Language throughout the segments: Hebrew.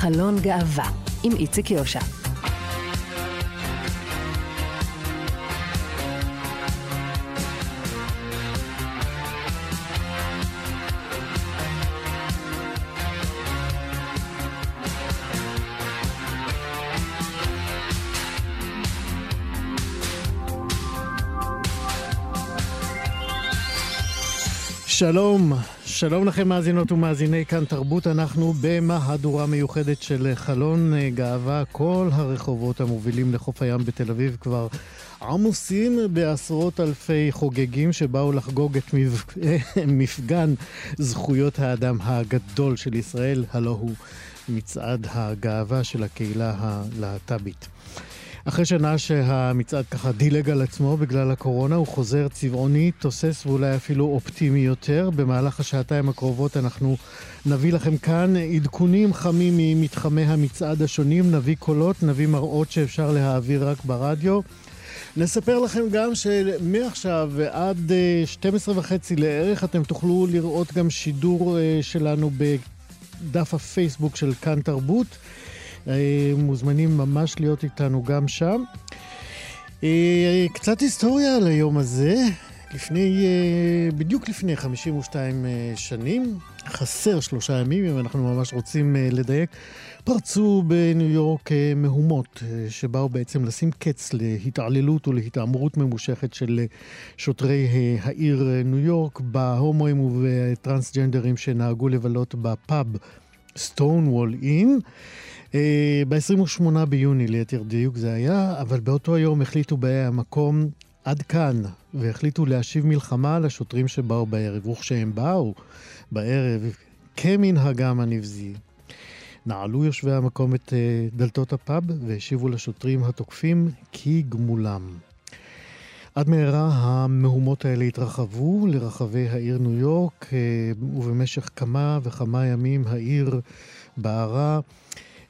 חלון גאווה, עם איציק יושע. שלום, שלום לכם מאזינות ומאזיני כאן תרבות, אנחנו במהדורה מיוחדת של חלון אה, גאווה. כל הרחובות המובילים לחוף הים בתל אביב כבר עמוסים בעשרות אלפי חוגגים שבאו לחגוג את מפגן זכויות האדם הגדול של ישראל, הלא הוא מצעד הגאווה של הקהילה הלהט"בית. אחרי שנה שהמצעד ככה דילג על עצמו בגלל הקורונה, הוא חוזר צבעוני, תוסס ואולי אפילו אופטימי יותר. במהלך השעתיים הקרובות אנחנו נביא לכם כאן עדכונים חמים ממתחמי המצעד השונים, נביא קולות, נביא מראות שאפשר להעביר רק ברדיו. נספר לכם גם שמעכשיו עד 12 אה, וחצי לערך אתם תוכלו לראות גם שידור אה, שלנו בדף הפייסבוק של כאן תרבות. אה, מוזמנים ממש להיות איתנו גם שם. אה, קצת היסטוריה על היום הזה. לפני, אה, בדיוק לפני 52 שנים, חסר שלושה ימים, אם אנחנו ממש רוצים לדייק, פרצו בניו יורק מהומות שבאו בעצם לשים קץ להתעללות ולהתעמרות ממושכת של שוטרי העיר ניו יורק בהומואים ובטרנסג'נדרים שנהגו לבלות בפאב סטון וול אין. אה, ב-28 ביוני ליתר דיוק זה היה, אבל באותו היום החליטו באי המקום עד כאן, והחליטו להשיב מלחמה לשוטרים שבאו בערב. וכשהם באו בערב, כמנהגם הנבזי, נעלו יושבי המקום את אה, דלתות הפאב והשיבו לשוטרים התוקפים כגמולם. עד מהרה המהומות האלה התרחבו לרחבי העיר ניו יורק, אה, ובמשך כמה וכמה ימים העיר בערה.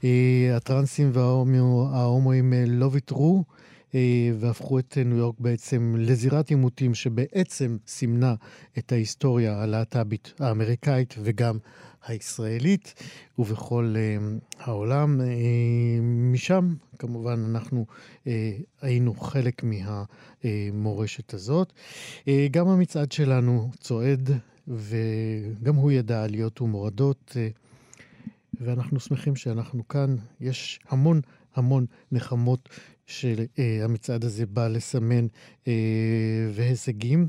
אה, הטרנסים וההומואים אה, לא ויתרו. אה, והפכו את ניו יורק בעצם לזירת עימותים שבעצם סימנה את ההיסטוריה הלהט"בית האמריקאית וגם הישראלית, ובכל העולם. משם, כמובן, אנחנו היינו חלק מהמורשת הזאת. גם המצעד שלנו צועד, וגם הוא ידע עליות ומורדות. ואנחנו שמחים שאנחנו כאן. יש המון המון נחמות שהמצעד הזה בא לסמן אה, והישגים.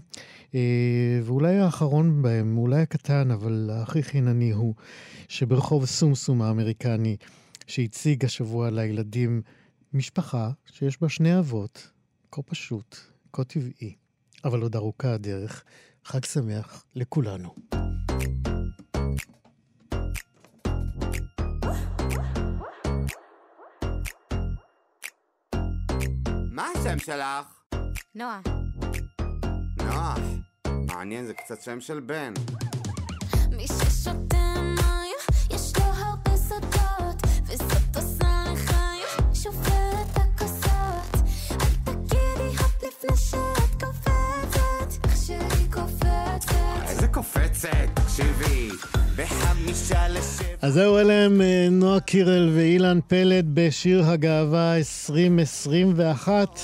אה, ואולי האחרון בהם, אולי הקטן, אבל הכי חינני הוא שברחוב סומסום האמריקני, שהציג השבוע לילדים משפחה שיש בה שני אבות, כה פשוט, כה טבעי, אבל עוד ארוכה הדרך. חג שמח לכולנו. השם שלך? נועה. נועה. מעניין, זה קצת שם של בן. מי ששותה מים, יש לו הרבה סודות, וזאת עושה לחיים, שובר את הכוסות. אל תגידי הופ לפני שאת קופצת, איך שהיא קופצת. איזה קופצת? תקשיבי. בחמישה לשבע. אז זהו, אלה הם אה, נועה קירל ואילן פלד בשיר הגאווה 2021.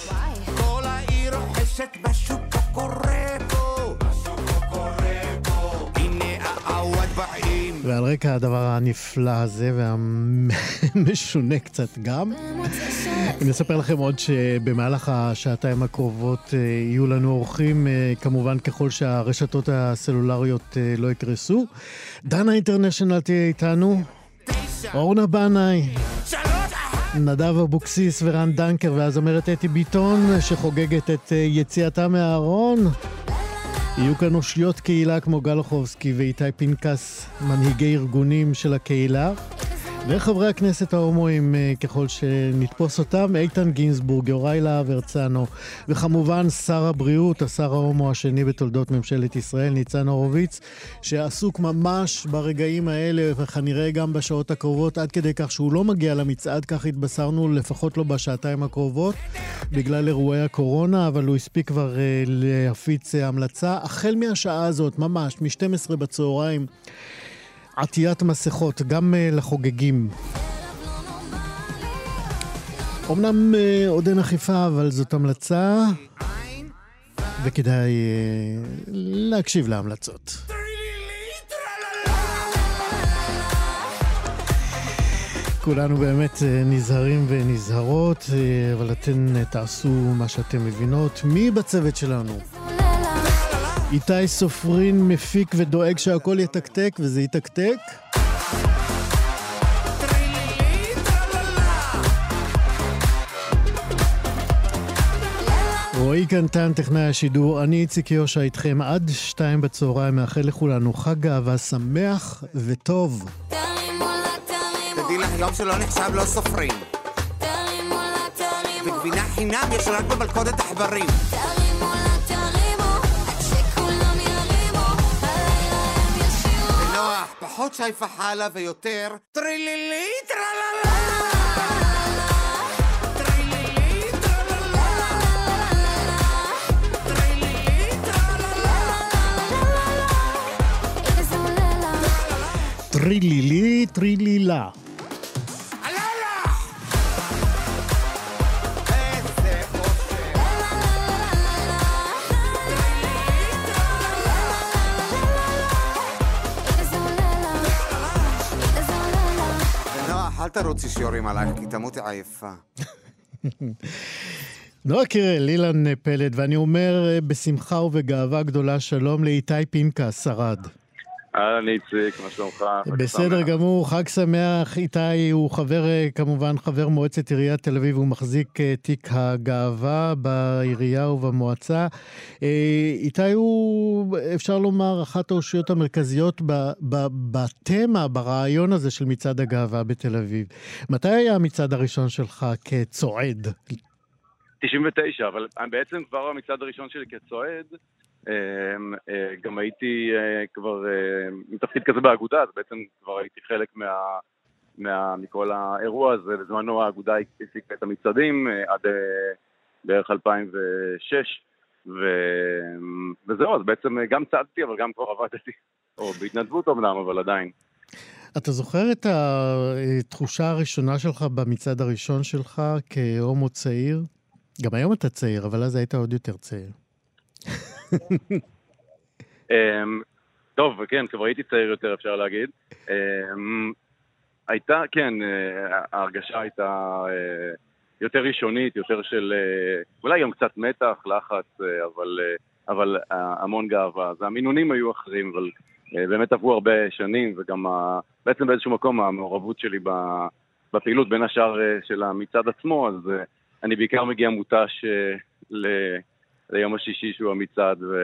ועל רקע הדבר הנפלא הזה והמשונה קצת גם, אני אספר לכם עוד שבמהלך השעתיים הקרובות אה, יהיו לנו אורחים, אה, כמובן ככל שהרשתות הסלולריות אה, לא יקרסו. דנה אינטרנשיונל תהיה איתנו, אורנה בנאי. נדב אבוקסיס ורן דנקר והזמרת אתי ביטון שחוגגת את יציאתה מהארון. יהיו כאן אושיות קהילה כמו גלוחובסקי ואיתי פנקס, מנהיגי ארגונים של הקהילה. וחברי הכנסת ההומואים, אה, ככל שנתפוס אותם, איתן גינזבורג, יוראי להב הרצנו, וכמובן שר הבריאות, השר ההומו השני בתולדות ממשלת ישראל, ניצן הורוביץ, שעסוק ממש ברגעים האלה, וכנראה גם בשעות הקרובות, עד כדי כך שהוא לא מגיע למצעד, כך התבשרנו, לפחות לא בשעתיים הקרובות, בגלל אירועי הקורונה, אבל הוא הספיק כבר uh, להפיץ uh, המלצה. החל מהשעה הזאת, ממש, מ-12 בצהריים, עטיית מסכות, גם uh, לחוגגים. אמנם אה, עוד אין אכיפה, אבל זאת המלצה, וכדאי אה, להקשיב להמלצות. כולנו באמת אה, נזהרים ונזהרות, אה, אבל אתן אה, תעשו מה שאתן מבינות. מי בצוות שלנו? איתי סופרין מפיק ודואג שהכל יתקתק, וזה יתקתק. רועי קנטן, טכנאי השידור, אני איציק יושע איתכם עד שתיים בצהריים, מאחל לכולנו חג גאווה שמח וטוב. תרימו לה, תרימו, תדעי לך, יום שלא נחשב לא סופרים. תרימו לה, תרימו, וגבינה חינם יש רק במלכודת עכברים. פחות שי פחלה ויותר טרילילי טרללה. טרילילי טרילילה. אל תרוצי שיורים עלייך, כי תמותי עייפה. נועה קירל, אילן פלד, ואני אומר אה, בשמחה ובגאווה גדולה שלום לאיתי פנקס, שרד. אהלן איציק, מה שלומך? בסדר. גמור, חג שמח. איתי הוא חבר, אה, כמובן, חבר מועצת עיריית תל אביב, הוא מחזיק אה, תיק הגאווה בעירייה ובמועצה. אה, איתי הוא, אפשר לומר, אחת האושיות המרכזיות בתמה, ברעיון הזה של מצעד הגאווה בתל אביב. מתי היה המצעד הראשון שלך כצועד? 99, אבל בעצם כבר המצעד הראשון שלי כצועד, גם הייתי אה, כבר אה, מתפקיד כזה באגודה, אז בעצם כבר הייתי חלק מה... מה, מכל האירוע הזה, בזמנו האגודה הפיקה את המצעדים אה, עד אה, בערך 2006, ו... וזהו, אז בעצם אה, גם צעדתי, אבל גם כבר עבדתי, או בהתנדבות אמנם, אבל עדיין. אתה זוכר את התחושה הראשונה שלך במצעד הראשון שלך כהומו צעיר? גם היום אתה צעיר, אבל אז היית עוד יותר צעיר. אמ, טוב, כן, כבר הייתי צעיר יותר, אפשר להגיד. אמ, הייתה, כן, אה, ההרגשה הייתה אה, יותר ראשונית, יותר של אה, אולי גם קצת מתח, לחץ, אבל, אבל המון גאווה. אז המינונים היו אחרים, אבל באמת עברו הרבה שנים, וגם ה- בעצם באיזשהו מקום המעורבות שלי בפעילות, בין השאר של המצעד עצמו, אז אני בעיקר מגיע מותש ל- ליום השישי שהוא המצעד, ו...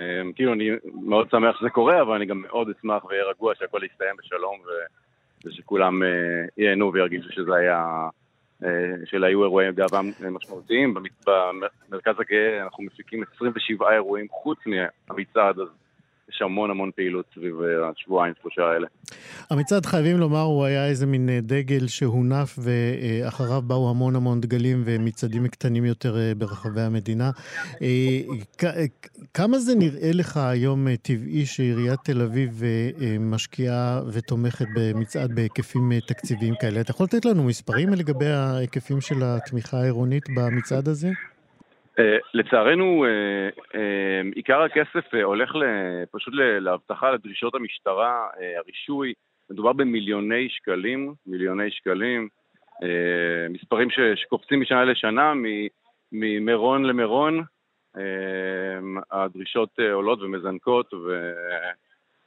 אמ, אני מאוד שמח שזה קורה, אבל אני גם מאוד אשמח ואהיה רגוע שהכל יסתיים בשלום ו- ושכולם אה, ייהנו וירגישו שזה היה, אה, שאלה היו אירועי גאווה משמעותיים. במרכז הגאה אנחנו מפיקים 27 אירועים חוץ מהמצעד, אז יש המון המון פעילות סביב אה, השבועיים, שלושה האלה. המצעד, חייבים לומר, הוא היה איזה מין אה, דגל שהונף, ואחריו באו המון המון דגלים ומצעדים קטנים יותר אה, ברחבי המדינה. כמה זה נראה לך היום טבעי שעיריית תל אביב משקיעה ותומכת במצעד בהיקפים תקציביים כאלה? אתה יכול לתת לנו מספרים לגבי ההיקפים של התמיכה העירונית במצעד הזה? אה, לצערנו, אה, אה, עיקר הכסף הולך פשוט ל- לאבטחה, לדרישות המשטרה, הרישוי. מדובר במיליוני שקלים, מיליוני שקלים. מספרים שקופצים משנה לשנה, ממירון למירון. הדרישות עולות ומזנקות,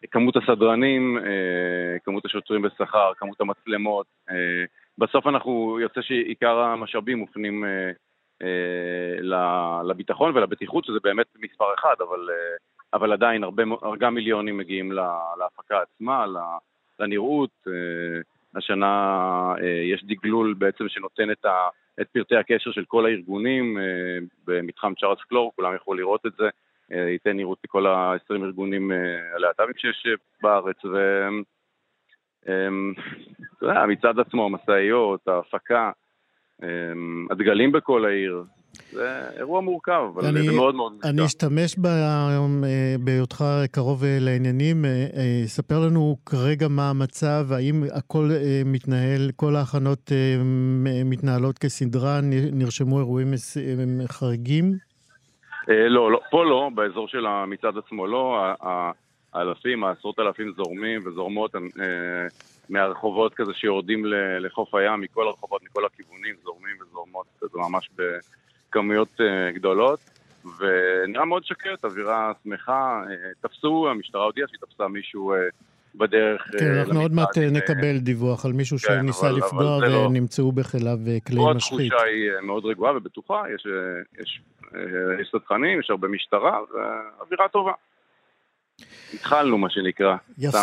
וכמות הסדרנים, כמות השוטרים בשכר, כמות המצלמות. בסוף אנחנו, יוצא שעיקר המשאבים מופנים לביטחון ולבטיחות, שזה באמת מספר אחד, אבל, אה, אבל עדיין הרבה, גם מיליונים מגיעים לה- להפקה עצמה, לנראות. אה, השנה אה, יש דגלול בעצם שנותן את, ה, את פרטי הקשר של כל הארגונים אה, במתחם צ'ארלס קלור, כולם יוכלו לראות את זה. אה, ייתן נראות לכל ה-20 ארגונים אה, הלהט"בים שיש אה, בארץ. ו... אמ, אתה יודע, המצעד עצמו, המשאיות, ההפקה, הדגלים בכל העיר. זה אירוע מורכב, אבל אני- זה מאוד מאוד אני מושקע. אשתמש אה, בהיותך קרוב אה, לעניינים. אה, ספר לנו כרגע מה המצב, האם הכל מתנהל, כל ההכנות מתנהלות כסדרה, נרשמו אירועים חריגים? לא, לא, פה לא, באזור של המצעד עצמו לא. האלפים, העשרות אלפים זורמים וזורמות מהרחובות כזה שיורדים לחוף הים, מכל הרחובות, מכל הכיוונים, זורמים וזורמות, זה ממש בכמויות אה, גדולות. ונראה מאוד שקט, אווירה שמחה. אה, תפסו, המשטרה הודיעה שהיא תפסה מישהו אה, בדרך כן, אנחנו עוד מעט נקבל דיווח על מישהו כן, שניסה אבל- לפגוע אבל לא- ונמצאו בכליו אה, כלי משחית. התחושה היא מאוד רגועה ובטוחה, יש, אה, יש, יש סדרנים, יש הרבה משטרה, ואווירה טובה. התחלנו, מה שנקרא. יפה.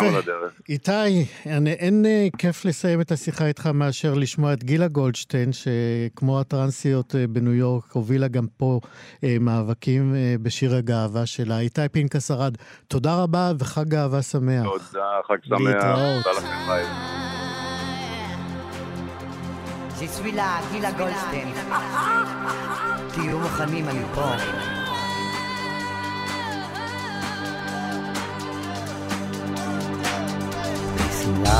איתי, אני, אין אה, כיף לסיים את השיחה איתך מאשר לשמוע את גילה גולדשטיין, שכמו הטרנסיות אה, בניו יורק, הובילה גם פה אה, מאבקים אה, בשיר הגאווה שלה. איתי פנקס ארד, תודה רבה וחג גאווה שמח. תודה, חג שמח. להתראות. תודה לכם, ביי. Je suis là, גילה גולדשטיין. תהיו מוכנים, אני פה.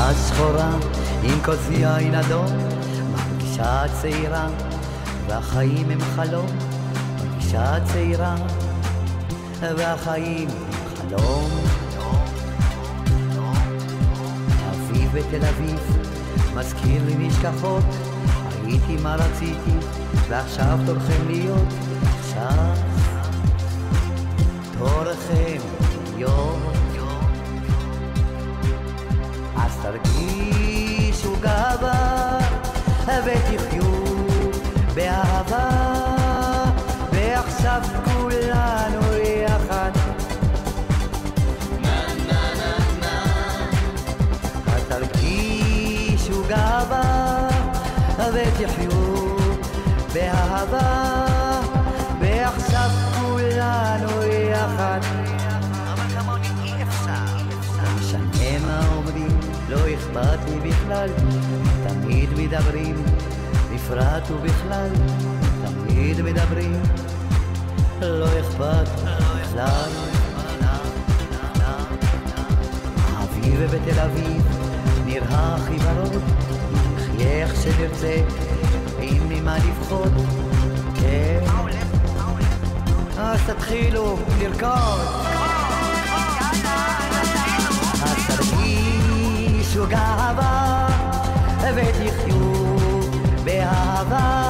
בשמלה שחורה, עם כוס יין אדום, מרגישה צעירה, והחיים הם חלום, מרגישה צעירה, והחיים הם חלום. אביב בתל אביב, מזכיר לי נשכחות, הייתי מה רציתי, ועכשיו תורכם להיות, עכשיו תורכם להיות. אז תרגישו גאווה ותחיו מדברים, בפרט ובכלל תמיד מדברים לא אכפת בכלל האביב בתל אביב נראה הכי ורוד נחיה איך שנרצה אין ממה לפחוד כן אז תתחילו לרקוד אז תרגישו גאווה ותחיו באהבה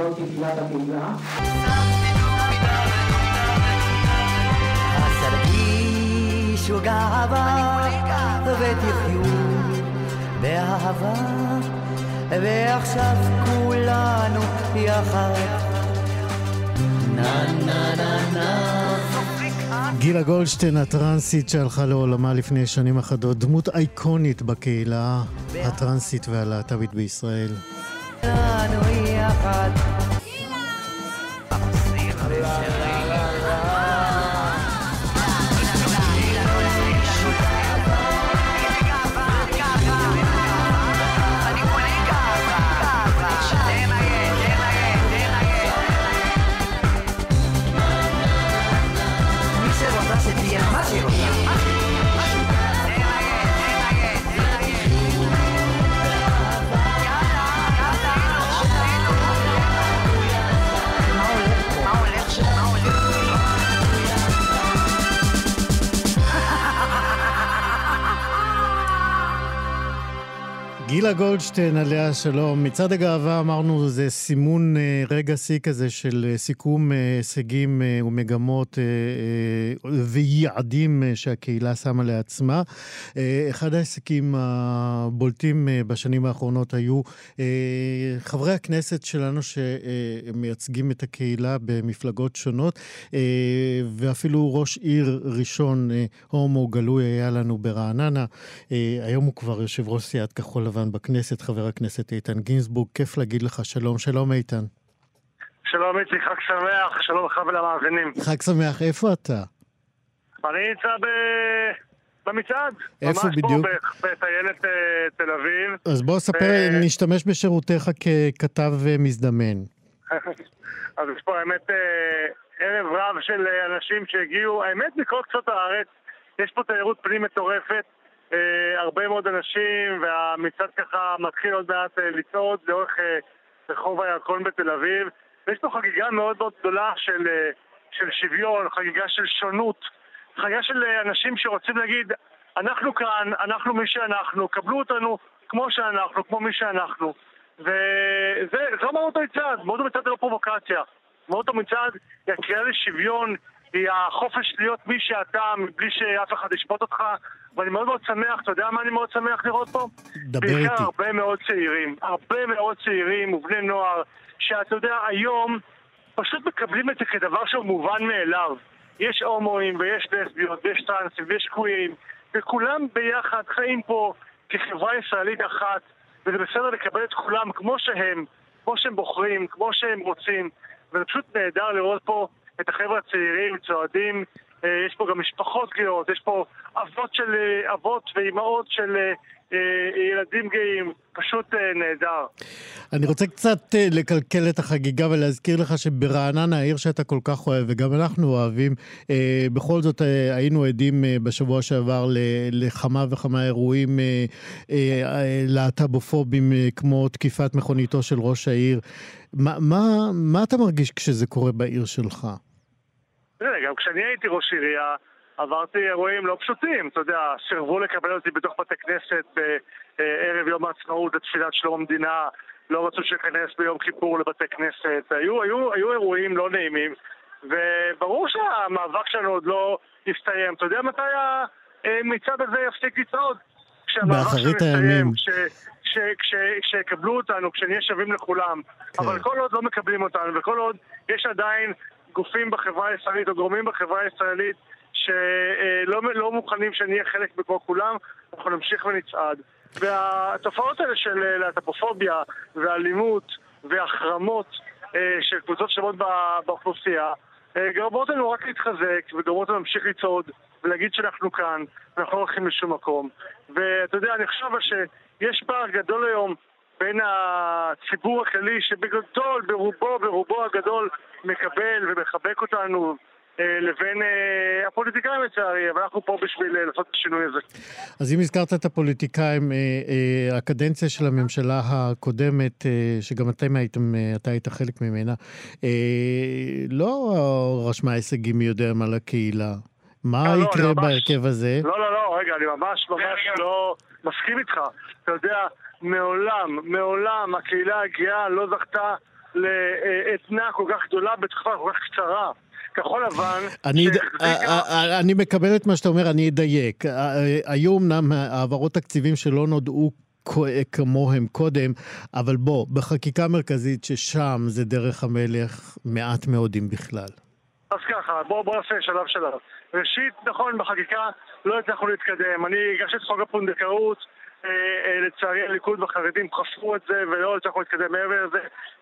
מפרויקט קהילת הקהילה. אז תרגישו גאווה ותחיו באהבה ועכשיו כולנו יחד נה נה נה נה גילה גולדשטיין הטרנסית שהלכה לעולמה לפני שנים אחדות, דמות אייקונית בקהילה הטרנסית והלהט"בית בישראל. כולנו יחד מי גילה גולדשטיין, עליה שלום. מצעד הגאווה אמרנו, זה סימון אה, רגע שיא כזה של אה, סיכום אה, הישגים ומגמות ויעדים שהקהילה שמה לעצמה. אחד ההישגים הבולטים בשנים האחרונות היו חברי הכנסת שלנו שמייצגים את הקהילה במפלגות שונות, ואפילו ראש עיר ראשון הומו גלוי היה לנו ברעננה. היום הוא כבר יושב ראש סיעת כחול לבן בכנסת, חבר הכנסת איתן גינזבורג. כיף להגיד לך שלום. שלום איתן. שלום איציק, חג שמח, שלום לך ולמאזינים. חג שמח, איפה אתה? אני נמצא ב... במצעד. איפה ממש בדיוק? פה ב- בטיילת אה, תל אביב. אז בוא ספר, אה, נשתמש בשירותיך ככתב מזדמן. אז יש פה האמת אה, ערב רב של אנשים שהגיעו, האמת מכל קצות הארץ, יש פה תיירות פנים מטורפת, הרבה מאוד אנשים, והמצעד ככה מתחיל עוד מעט אה, לצעוד לאורך אה, רחוב הירקון בתל אביב, ויש פה חגיגה מאוד מאוד גדולה של, אה, של שוויון, חגיגה של שונות, חגיגה של אה, אנשים שרוצים להגיד, אנחנו כאן, אנחנו מי שאנחנו, קבלו אותנו כמו שאנחנו, כמו מי שאנחנו. וזו מהות המצעד, מהות המצעד זה לא פרובוקציה. מהות המצעד היא הקריאה לשוויון, היא החופש להיות מי שאתה, מבלי שאף אחד ישפוט אותך, ואני מאוד מאוד שמח, אתה יודע מה אני מאוד שמח לראות פה? דבר בעיקר איתי. הרבה מאוד צעירים, הרבה מאוד צעירים ובני נוער, שאתה יודע, היום פשוט מקבלים את זה כדבר שהוא מובן מאליו. יש הומואים ויש לסביות ויש טרנסים ויש קווירים, וכולם ביחד חיים פה כחברה ישראלית אחת, וזה בסדר לקבל את כולם כמו שהם, כמו שהם בוחרים, כמו שהם רוצים, וזה פשוט נהדר לראות פה את החבר'ה הצעירים צועדים, יש פה גם משפחות גאות, יש פה אבות של אה, אבות ואימהות של אה, אה, ילדים גאים, פשוט אה, נהדר. אני רוצה קצת אה, לקלקל את החגיגה ולהזכיר לך שברעננה, העיר שאתה כל כך אוהב, וגם אנחנו אוהבים, אה, בכל זאת אה, היינו עדים אה, בשבוע שעבר לכמה וכמה אירועים אה, אה, אה, להט"בופובים, אה, כמו תקיפת מכוניתו של ראש העיר. מה, מה, מה אתה מרגיש כשזה קורה בעיר שלך? תראה, גם כשאני הייתי ראש עירייה, עברתי אירועים לא פשוטים, אתה יודע, סירבו לקבל אותי בתוך בתי כנסת בערב יום העצמאות לתפילת שלום המדינה, לא רצו שאכנס ביום כיפור לבתי כנסת, היו, היו, היו אירועים לא נעימים, וברור שהמאבק שלנו עוד לא הסתיים. אתה יודע מתי המצעד הזה יפסיק לצעוד? באחרית הימים. כש- כש- כש- כשיקבלו אותנו, כשנהיה שווים לכולם. כן. אבל כל עוד לא מקבלים אותנו, וכל עוד יש עדיין גופים בחברה הישראלית או גורמים בחברה הישראלית שלא לא מוכנים שנהיה חלק מכל כולם, אנחנו נמשיך ונצעד. והתופעות האלה של להט"בופוביה ואלימות והחרמות אה, של קבוצות שונות ב- באוכלוסייה אה, גרמות לנו רק להתחזק וגרמות לנו להמשיך לצעוד ולהגיד שאנחנו כאן, אנחנו לא הולכים לשום מקום. ואתה יודע, אני חושב שיש פער גדול היום בין הציבור הכללי שבגדול, ברובו, ברובו הגדול מקבל ומחבק אותנו אה, לבין אה, הפוליטיקאים לצערי, אבל אנחנו פה בשביל אה, לעשות את השינוי הזה. אז אם הזכרת את הפוליטיקאים, הקדנציה של הממשלה הקודמת, שגם אתם הייתם, אתה היית חלק ממנה, לא רשמה הישגים מי יודע מה לקהילה. מה לא, יקרה בהרכב הזה? לא, לא, לא, רגע, אני ממש ממש לא מסכים איתך. אתה יודע, מעולם, מעולם הקהילה הגאה לא זכתה לעדנה כל כך גדולה בתקופה כל כך קצרה. כחול לבן, אני, שהחזיקה- אה, אה, אני מקבל את מה שאתה אומר, אני אדייק. אה, אה, היו אמנם העברות תקציבים שלא נודעו כמוהם קודם, אבל בוא, בחקיקה מרכזית ששם זה דרך המלך, מעט מאוד אם בכלל. אז ככה, בואו בוא נעשה שלב שלב. ראשית, נכון, בחקיקה לא הצלחנו להתקדם. אני הגשתי את חוק הפונדקאות, אה, אה, לצערי הליכוד והחרדים חסרו את זה ולא הצלחנו להתקדם מעבר לזה.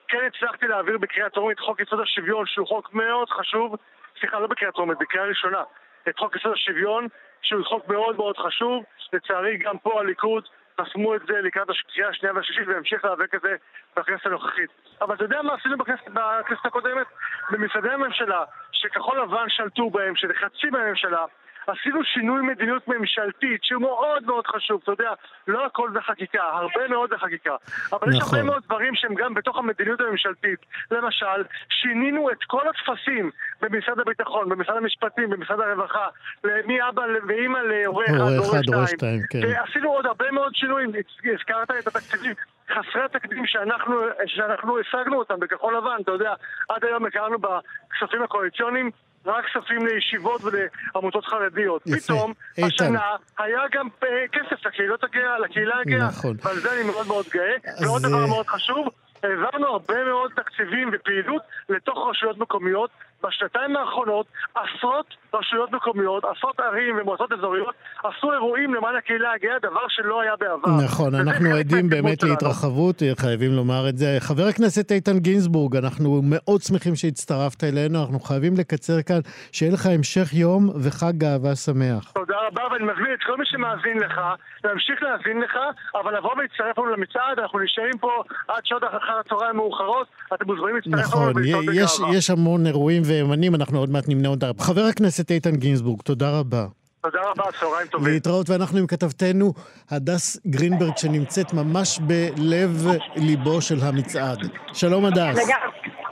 כן הצלחתי להעביר בקריאה טרומית חוק יסוד השוויון, שהוא חוק מאוד חשוב, סליחה, לא בקריאה טרומית, בקריאה ראשונה. את חוק יסוד השוויון, שהוא חוק מאוד מאוד חשוב. לצערי, גם פה הליכוד חסמו את זה לקראת הקריאה השנייה והשלישית והמשיך להיאבק את זה בכנסת הנוכחית. אבל אתה יודע מה עשינו בכנסת, בכנסת הקודמת? במשרדי הממשלה, שכחול לבן שלטו בהם, שזה חצי מהממשלה, עשינו שינוי מדיניות ממשלתית שהוא מאוד מאוד חשוב, אתה יודע, לא הכל זה חקיקה, הרבה מאוד זה חקיקה. אבל יש נכון. הרבה מאוד דברים שהם גם בתוך המדיניות הממשלתית. למשל, שינינו את כל הטפסים במשרד הביטחון, במשרד המשפטים, במשרד הרווחה, מאבא ואימא להורה אחד, הורה שתיים. שתיים, כן. ועשינו עוד הרבה מאוד שינויים, הזכרת את התקציבים. חסרי התקדים שאנחנו, שאנחנו השגנו אותם בכחול לבן, אתה יודע, עד היום הכרנו בכספים הקואליציוניים רק כספים לישיבות ולעמותות חרדיות. יפה. פתאום, איתן. השנה היה גם אה, כסף לקהילות הגאה, לקהילה הגאה. נכון. ועל זה אני מאוד מאוד גאה. אז, ועוד דבר אה, מאוד חשוב, העברנו הרבה מאוד תקציבים ופעילות לתוך רשויות מקומיות. בשנתיים האחרונות עשרות רשויות מקומיות, עשרות ערים ומועצות אזוריות עשו אירועים למען הקהילה הגאה, דבר שלא היה בעבר. נכון, אנחנו עדים באמת שלנו. להתרחבות, חייבים לומר את זה. חבר הכנסת איתן גינזבורג, אנחנו מאוד שמחים שהצטרפת אלינו, אנחנו חייבים לקצר כאן, שיהיה לך המשך יום וחג גאווה שמח. תודה רבה, ואני מזמין את כל מי שמאזין לך, להמשיך להאזין לך, אבל לבוא ולהצטרף לנו למצעד, אנחנו נשארים פה עד שעות אחר הצהריים מאוחרות, אתם מוזמנים להצטרף לנו נכון, ולצעוד יש. יש המון אירועים וימנים, אנחנו עוד מעט נמנה אותם. חבר הכנסת איתן גינזבורג, תודה רבה. תודה רבה, צהריים טובים. להתראות, ואנחנו עם כתבתנו הדס גרינברג, שנמצאת ממש בלב ליבו של המצעד. שלום הדס.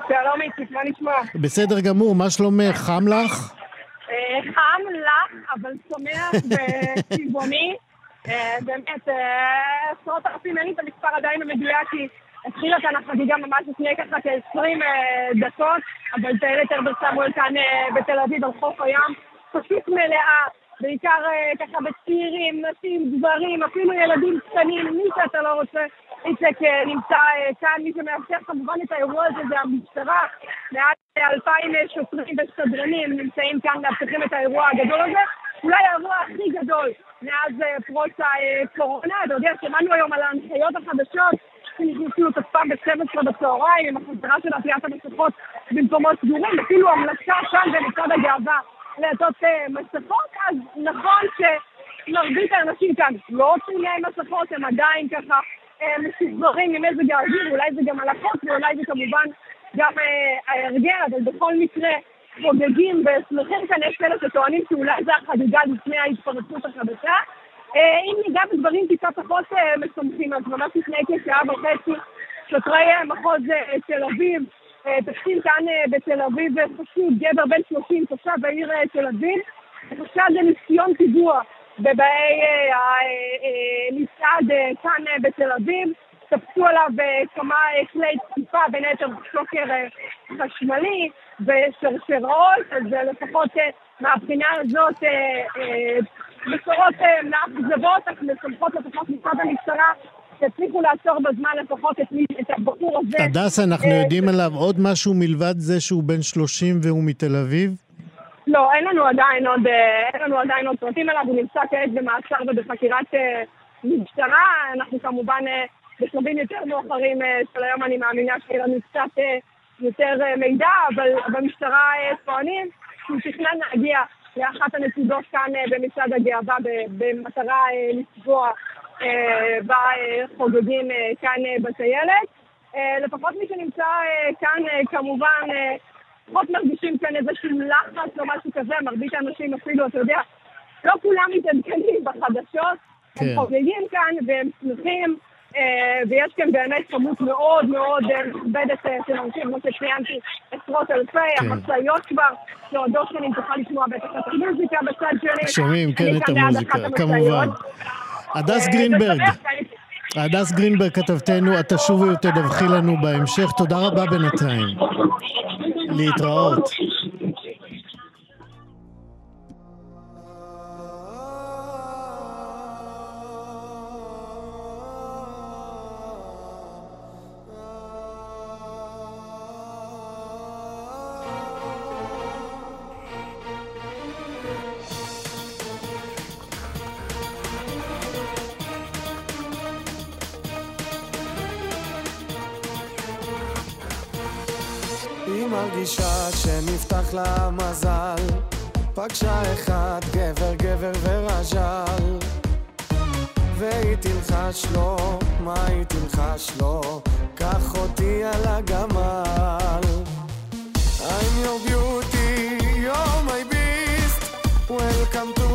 שלום איציק, מה נשמע? בסדר גמור, מה שלומך? חם לך? אה, חם לך, אבל צומח וצבעוני. אה, באמת, אה, עשרות אלפים, אין לי את המספר עדיין המדויק, כי התחילה כאן החגיגה ממש לפני ככה כ-20 דקות, אבל טיילת הרבר סמואל כאן בתל אביב על חוף הים, פשוט מלאה. בעיקר אה, ככה בצעירים, נשים, גברים, אפילו ילדים קטנים, מי שאתה לא רוצה. איציק אה, נמצא אה, כאן, מי שמאפשר כמובן את האירוע הזה זה המשטרה. מעל אלפיים שוטרים וסדרנים נמצאים כאן מאבטחים את האירוע הגדול הזה. אולי האירוע הכי גדול מאז פרוץ הקורונה. אתה יודע, שמענו היום על ההנחיות החדשות שנכנסו לתוקפם ב-12 בצהריים עם החזרה של עטיית המסכות במקומות סגורים, אפילו המלצה כאן במצעד הגאווה לעטות אה, מסכות, אז נכון שמרבית האנשים כאן לא עושים להם מסכות, הם עדיין ככה אה, משוחררים ממזג האוויר, אולי זה גם החוק ואולי זה כמובן גם אה, ההרגל, אבל בכל מקרה חוגגים ושמחים כאן, יש כאלה שטוענים שאולי זה החגיגה לפני ההתפרצות החדשה. אם ניגע בדברים טיפה פחות משמחים, אז ממש לפני כשעה וחצי שוטרי מחוז תל אביב תופסים כאן אה, בתל אביב אה, חשוד, גבר בן 30, תושב העיר אה, תל אביב, בחשד לניסיון פיגוע בבאי המסעד כאן אה, בתל אביב. תפסו עליו אה, כמה אה, כלי תקיפה, בין היתר שוקר אה, חשמלי ושרשראות, אז אה, לפחות אה, מהבחינה הזאת אה, אה, בשורות אה, מאכזבות, אך משמחות לפחות מצד המשטרה שהצליחו לעצור בזמן לפחות את, מי, את הבחור הזה. הדס, אנחנו אה, יודעים עליו עוד משהו מלבד זה שהוא בן 30 והוא מתל אביב? לא, אין לנו עדיין עוד, אה, אין לנו עדיין עוד פרטים עליו, הוא נמצא כעת במעצר ובחקירת אה, משטרה. אנחנו כמובן בשלבים יותר מאוחרים של היום, אני מאמינה שיהיה לנו קצת יותר מידע, אבל במשטרה טוענים שהוא תכנן להגיע לאחת הנקודות כאן במצעד הגאווה במטרה לפגוע אה, בחוגגים אה, כאן אה, בטיילת. אה, לפחות מי שנמצא כאן כמובן פחות מרגישים כאן איזשהו לחץ או משהו כזה, מרבית האנשים אפילו, אתה יודע, לא כולם מתעדכנים בחדשות, הם כן. חוגגים כאן והם שמחים, ויש כאן באמת כמות מאוד מאוד מכבדת של אנשים, כמו שציינתי, עשרות אלפי, כן. המשאיות כבר, שעודו שנים תוכל לשמוע בטח את המוזיקה בצד שלי. שומעים, כן, את כאן המוזיקה, כמובן. הדס אה, גרינברג, הדס גרינברג כתבתנו, את תשובי ותדווחי לנו בהמשך. תודה רבה בינתיים. להתראות. מרגישה שנפתח לה מזל. פגשה אחד גבר גבר ורז'ל. והיא תלחש לו, מה היא תלחש לו? קח אותי על הגמל. I'm your beauty, you're my beast. Welcome to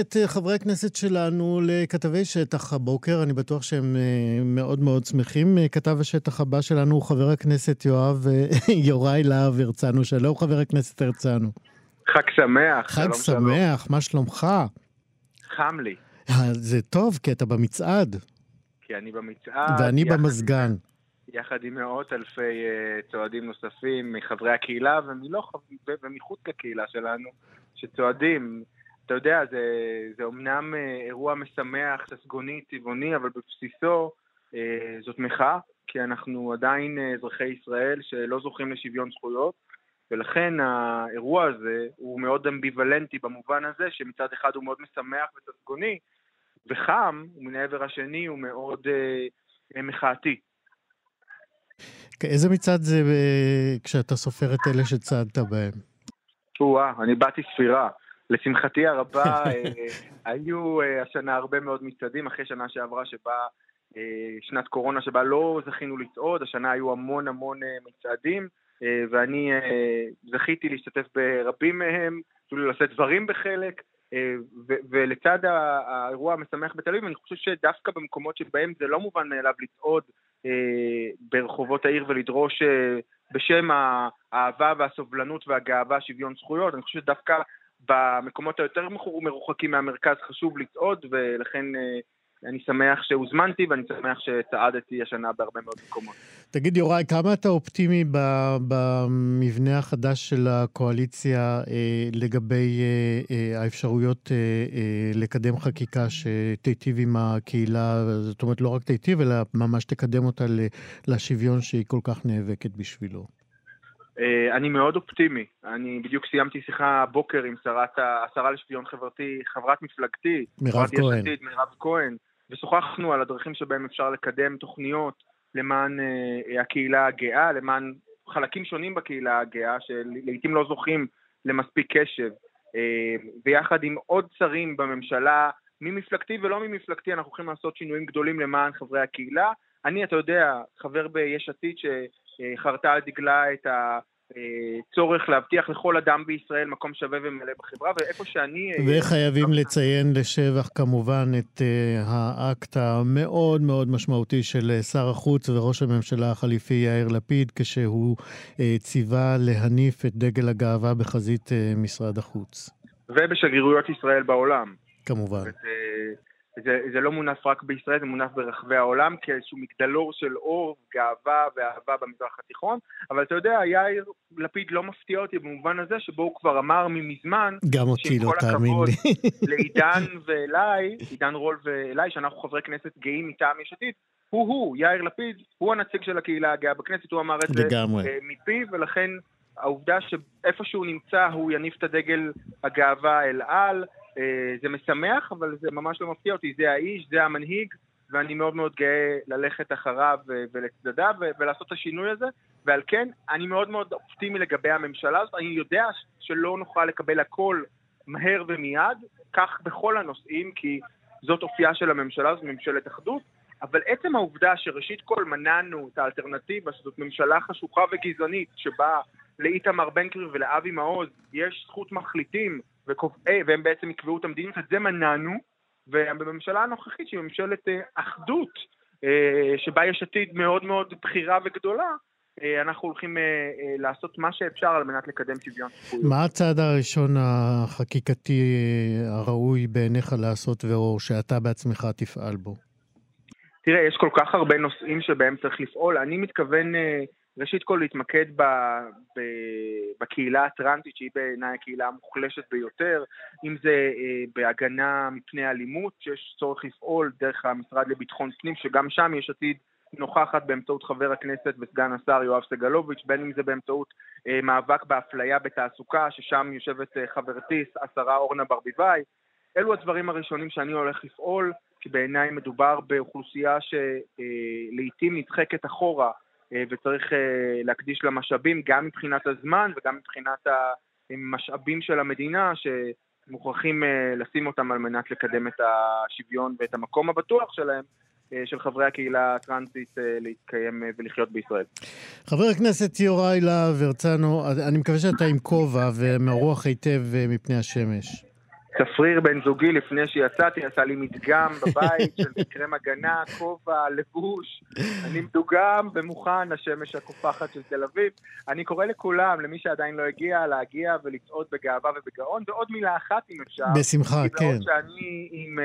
את אה, חברי הכנסת שלנו לכתבי שטח הבוקר, אני בטוח שהם אה, מאוד מאוד שמחים. אה, כתב השטח הבא שלנו הוא חבר הכנסת יואב, יוראי להב הרצנו. שלום חבר הכנסת הרצנו. חג שמח, חג שלום שלום. שמח, מה שלומך? חם לי, זה טוב, כי אתה במצעד, כי אני במצעד. ואני יחד- במזגן. יחד עם מאות אלפי צועדים נוספים מחברי הקהילה ומלא ומחוץ לקהילה שלנו, שצועדים. אתה יודע, זה, זה אומנם אה, אירוע משמח, ססגוני, צבעוני, אבל בבסיסו אה, זאת מחאה, כי אנחנו עדיין אה, אזרחי ישראל שלא זוכים לשוויון זכויות, ולכן האירוע הזה הוא מאוד אמביוולנטי במובן הזה שמצד אחד הוא מאוד משמח וססגוני, וחם, ומעבר השני הוא מאוד אה, מחאתי. איזה מצעד זה אה, כשאתה סופר את אלה שצעדת בהם? או-אה, אני באתי ספירה. לשמחתי הרבה, אה, היו אה, השנה הרבה מאוד מצעדים, אחרי שנה שעברה שבה אה, שנת קורונה שבה לא זכינו לצעוד, השנה היו המון המון מצעדים, ואני זכיתי להשתתף ברבים מהם, אפילו לשאת דברים בחלק, ו- ולצד האירוע המשמח בתל אביב, אני חושב שדווקא במקומות שבהם זה לא מובן מאליו לצעוד אה, ברחובות העיר ולדרוש אה, בשם האהבה והסובלנות והגאווה שוויון זכויות, אני חושב שדווקא במקומות היותר מרוחקים מהמרכז חשוב לצעוד, ולכן אה, אני שמח שהוזמנתי ואני שמח שצעדתי השנה בהרבה מאוד מקומות. תגיד, יוראי, כמה אתה אופטימי במבנה החדש של הקואליציה אה, לגבי אה, האפשרויות לקדם חקיקה שתיטיב עם הקהילה, זאת אומרת, לא רק תיטיב, אלא ממש תקדם אותה לשוויון שהיא כל כך נאבקת בשבילו? אה, אני מאוד אופטימי. אני בדיוק סיימתי שיחה הבוקר עם שרת, ה- השרה לשוויון חברתי, חברת מפלגתי, מירב כהן. עתיד, מירב כהן, ושוחחנו על הדרכים שבהם אפשר לקדם תוכניות למען אה, הקהילה הגאה, למען חלקים שונים בקהילה הגאה, שלעיתים לא זוכים למספיק קשב. אה, ויחד עם עוד שרים בממשלה, ממפלגתי ולא ממפלגתי אנחנו הולכים לעשות שינויים גדולים למען חברי הקהילה. אני, אתה יודע, חבר ביש עתיד שחרתה על דגלה את הצורך להבטיח לכל אדם בישראל מקום שווה ומלא בחברה, ואיפה שאני... אה, וחייבים לציין לשבח כמובן את אה, האקט המאוד מאוד משמעותי של אה, שר החוץ וראש הממשלה החליפי יאיר לפיד, כשהוא אה, ציווה להניף את דגל הגאווה בחזית אה, משרד החוץ. ובשגרירויות ישראל בעולם. כמובן. זה, זה, זה לא מונף רק בישראל, זה מונף ברחבי העולם כאיזשהו מגדלור של אור, גאווה ואהבה במזרח התיכון. אבל אתה יודע, יאיר לפיד לא מפתיע אותי במובן הזה שבו הוא כבר אמר ממזמן, גם אותי לא, תאמין לי. לעידן ואליי, עידן רול ואליי, שאנחנו חברי כנסת גאים מטעם יש עתיד, הוא-הוא, יאיר לפיד, הוא הנציג של הקהילה הגאה בכנסת, הוא אמר את זה לגמרי. אה, מפיו, ולכן העובדה שאיפה שהוא נמצא הוא יניף את הדגל הגאווה אל על, אה, זה משמח, אבל זה ממש לא מפתיע אותי, זה האיש, זה המנהיג, ואני מאוד מאוד גאה ללכת אחריו אה, ולצדדיו ולעשות את השינוי הזה, ועל כן אני מאוד מאוד אופטימי לגבי הממשלה הזאת, אני יודע שלא נוכל לקבל הכל מהר ומיד, כך בכל הנושאים, כי זאת אופייה של הממשלה, זאת ממשלת אחדות, אבל עצם העובדה שראשית כל מנענו את האלטרנטיבה, שזאת ממשלה חשוכה וגזענית, שבה לאיתמר בן גביר ולאבי מעוז יש זכות מחליטים, וקובעי, והם בעצם יקבעו את המדיניות, את זה מנענו, ובממשלה הנוכחית, שהיא ממשלת אה, אחדות, אה, שבה יש עתיד מאוד מאוד בכירה וגדולה, אה, אנחנו הולכים לעשות מה שאפשר על מנת לקדם שוויון זכויות. מה הצעד הראשון החקיקתי הראוי בעיניך לעשות, ואור, שאתה בעצמך תפעל בו? תראה, יש כל כך הרבה נושאים שבהם צריך לפעול. אני מתכוון, אה, ראשית כל, להתמקד ב, ב, בקהילה הטרנסית, שהיא בעיניי הקהילה המוחלשת ביותר, אם זה אה, בהגנה מפני אלימות, שיש צורך לפעול דרך המשרד לביטחון פנים, שגם שם יש עתיד נוכחת באמצעות חבר הכנסת וסגן השר יואב סגלוביץ', בין אם זה באמצעות אה, מאבק באפליה בתעסוקה, ששם יושבת אה, חברתי השרה אורנה ברביבאי. אלו הדברים הראשונים שאני הולך לפעול, כי בעיניי מדובר באוכלוסייה שלעיתים נדחקת אחורה אה, וצריך אה, להקדיש לה משאבים גם מבחינת הזמן וגם מבחינת המשאבים של המדינה שמוכרחים אה, לשים אותם על מנת לקדם את השוויון ואת המקום הבטוח שלהם. אה, של חברי הקהילה הטרנסית אה, להתקיים אה, ולחיות בישראל. חבר הכנסת יוראי להב הרצנו, אני מקווה שאתה עם כובע ומרוח היטב אה, מפני השמש. צפריר בן זוגי לפני שיצאתי עשה לי מדגם בבית של קרם הגנה, כובע, לבוש. אני מדוגם ומוכן לשמש הקופחת של תל אביב. אני קורא לכולם, למי שעדיין לא הגיע, להגיע ולצעוד בגאווה ובגאון. ועוד מילה אחת אם אפשר. בשמחה, כן. שאני עם אה,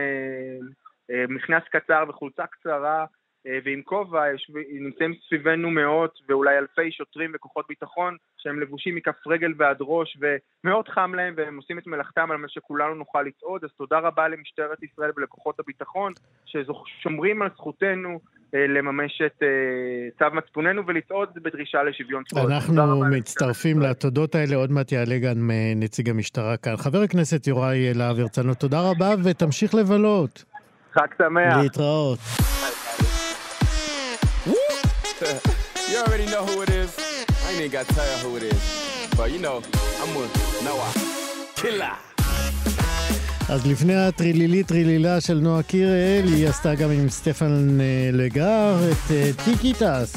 אה, מכנס קצר וחולצה קצרה ועם כובע, נמצאים סביבנו מאות ואולי אלפי שוטרים וכוחות ביטחון שהם לבושים מכף רגל ועד ראש ומאוד חם להם והם עושים את מלאכתם על מנת שכולנו נוכל לצעוד. אז תודה רבה למשטרת ישראל ולכוחות הביטחון ששומרים על זכותנו אה, לממש את אה, צו מצפוננו ולצעוד בדרישה לשוויון זכויות. אנחנו מצטרפים לתודות האלה, עוד מעט יעלה גם אה, נציג המשטרה כאן. חבר הכנסת יוראי להב הרצנו, תודה רבה ותמשיך לבלות. חג שמח. להתראות. You already know who it is. I ain't even got to tell you who it is. But you know, I'm with Noah. Killer. אז לפני הטרילילי טרילילה של נועה קירל, היא עשתה גם עם סטפן אה, לגר את אה, טיקי טס.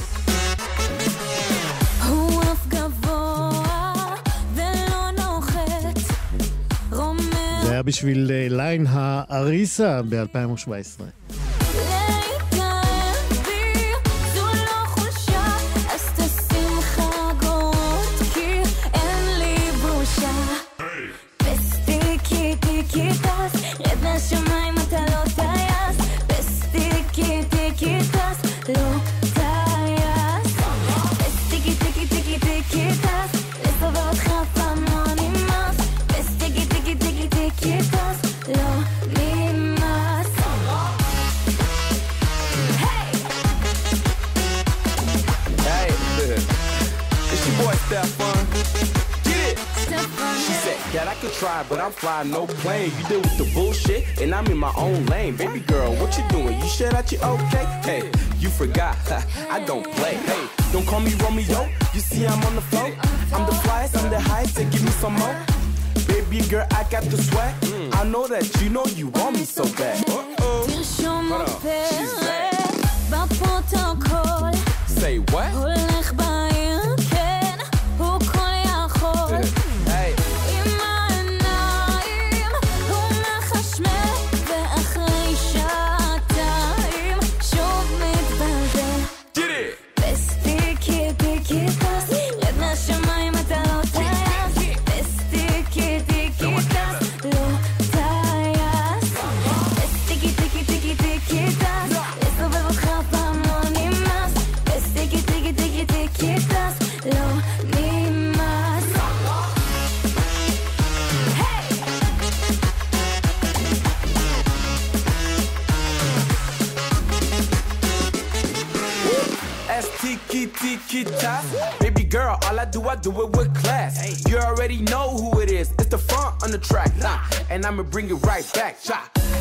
היה בשביל אה, ליין האריסה ב-2017. ride no plane. You deal with the bullshit, and I'm in my own lane. Baby girl, what you doing? You shut out, you okay? Hey, you forgot, I don't play. Hey, don't call me Romeo. You see, I'm on the floor. I'm the flyest, I'm the highest, and give me some more. Baby girl, I got the sweat. I know that you know you want me so bad. Uh oh. Baby girl, all I do, I do it with class. You already know who it is. It's the front on the track, nah. And I'ma bring it right back.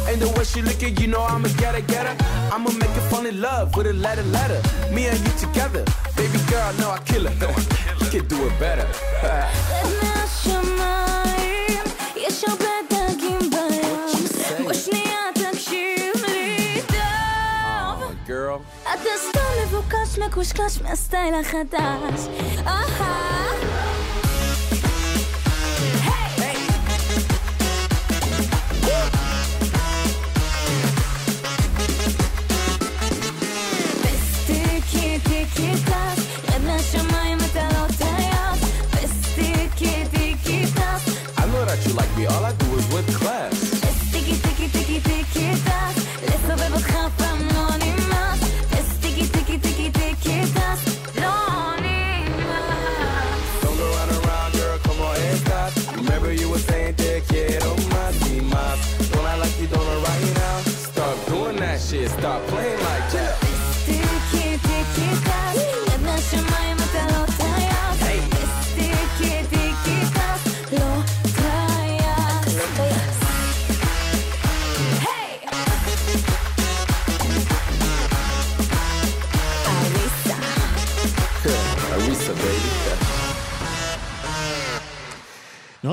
And the way she looking, you know I'ma get her, get her. I'ma make her fall in love with a letter, letter. Me and you together, baby girl, no I kill her. you can do it better. מקושקש מהסטייל החדש. אהה. בסטיקי טיקי טס, רד מהשמיים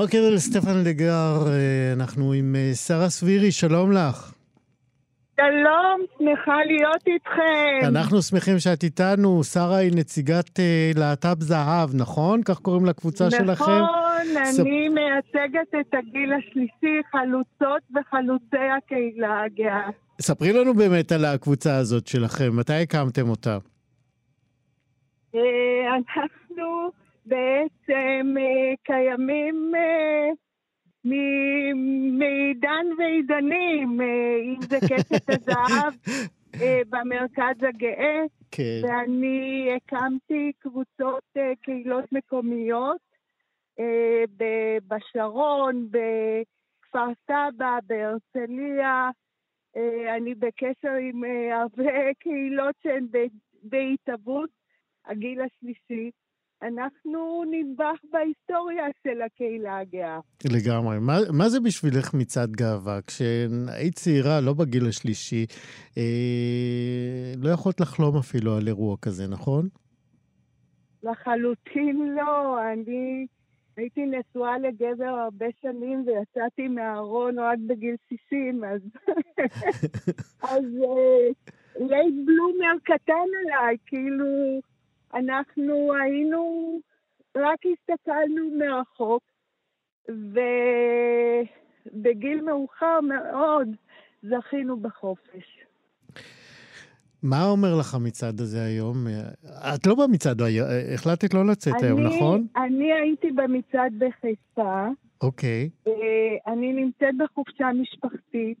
נועה קירל, סטפן לגר, אה, אנחנו עם אה, שרה סבירי, שלום לך. שלום, שמחה להיות איתכם. אנחנו שמחים שאת איתנו. שרה היא נציגת אה, להט"ב זהב, נכון? כך קוראים לקבוצה שלכם? נכון, ספ- אני מייצגת את הגיל השלישי, חלוצות וחלוצי הקהילה הגאה. ספרי לנו באמת על הקבוצה הזאת שלכם, מתי הקמתם אותה? אה, אנחנו בעצם אה, קיימים אה, מעידן ועידנים, אה, אם זה קשת הזהב במרכז הגאה, כן. ואני הקמתי קבוצות קהילות מקומיות בשרון, בכפר סבא, בהרצליה. אני בקשר עם הרבה קהילות שהן בהתהוות, הגיל השלישי. אנחנו נדבך בהיסטוריה של הקהילה הגאה. לגמרי. מה, מה זה בשבילך מצעד גאווה? כשהיית צעירה, לא בגיל השלישי, אה, לא יכולת לחלום אפילו על אירוע כזה, נכון? לחלוטין לא. אני הייתי נשואה לגבר הרבה שנים ויצאתי מהארון רק בגיל 60, אז... אז לייט בלומר קטן עליי, כאילו, אנחנו היינו, רק הסתכלנו מרחוק, ובגיל מאוחר מאוד זכינו בחופש. מה אומר לך המצעד הזה היום? את לא במצעד, היום, החלטת לא לצאת היום, אני- נכון? אני הייתי במצעד בחיפה. אוקיי. אה, אני נמצאת בחופשה משפחתית,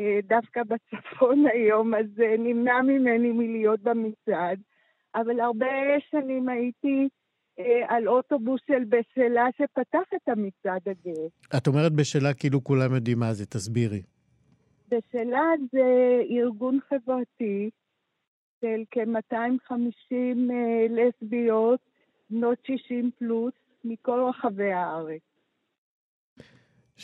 אה, דווקא בצפון היום, אז אה, נמנע ממני מלהיות במצעד. אבל הרבה שנים הייתי אה, על אוטובוס של בשלה שפתח את המצעד הגאה. את אומרת בשאלה כאילו כולם יודעים מה זה, תסבירי. בשלה זה ארגון חברתי של כ-250 אה, לסביות, בנות 60 פלוס, מכל רחבי הארץ.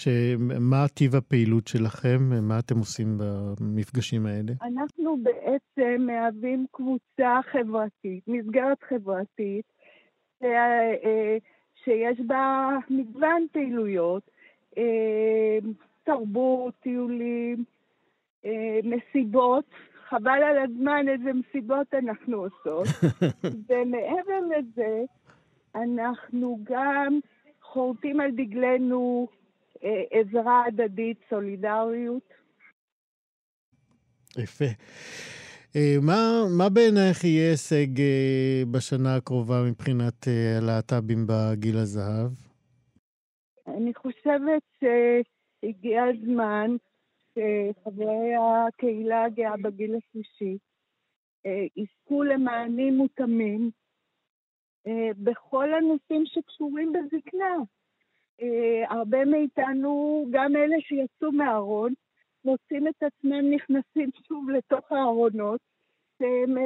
שמה טיב הפעילות שלכם? מה אתם עושים במפגשים האלה? אנחנו בעצם מהווים קבוצה חברתית, מסגרת חברתית, ש- אה, שיש בה מגוון פעילויות. אה, תרבות, טיולים, אה, מסיבות. חבל על הזמן איזה מסיבות אנחנו עושות. ומעבר לזה, אנחנו גם חורטים על דגלנו עזרה הדדית, סולידריות. יפה. אה, מה, מה בעינייך יהיה הישג אה, בשנה הקרובה מבחינת אה, הלהט"בים בגיל הזהב? אני חושבת שהגיע הזמן שחברי הקהילה הגאה בגיל השלישי אה, יזכו למענים מותאמים אה, בכל הנושאים שקשורים בזקנה. אה, הרבה מאיתנו, גם אלה שיצאו מהארון, מוצאים את עצמם נכנסים שוב לתוך הארונות, והם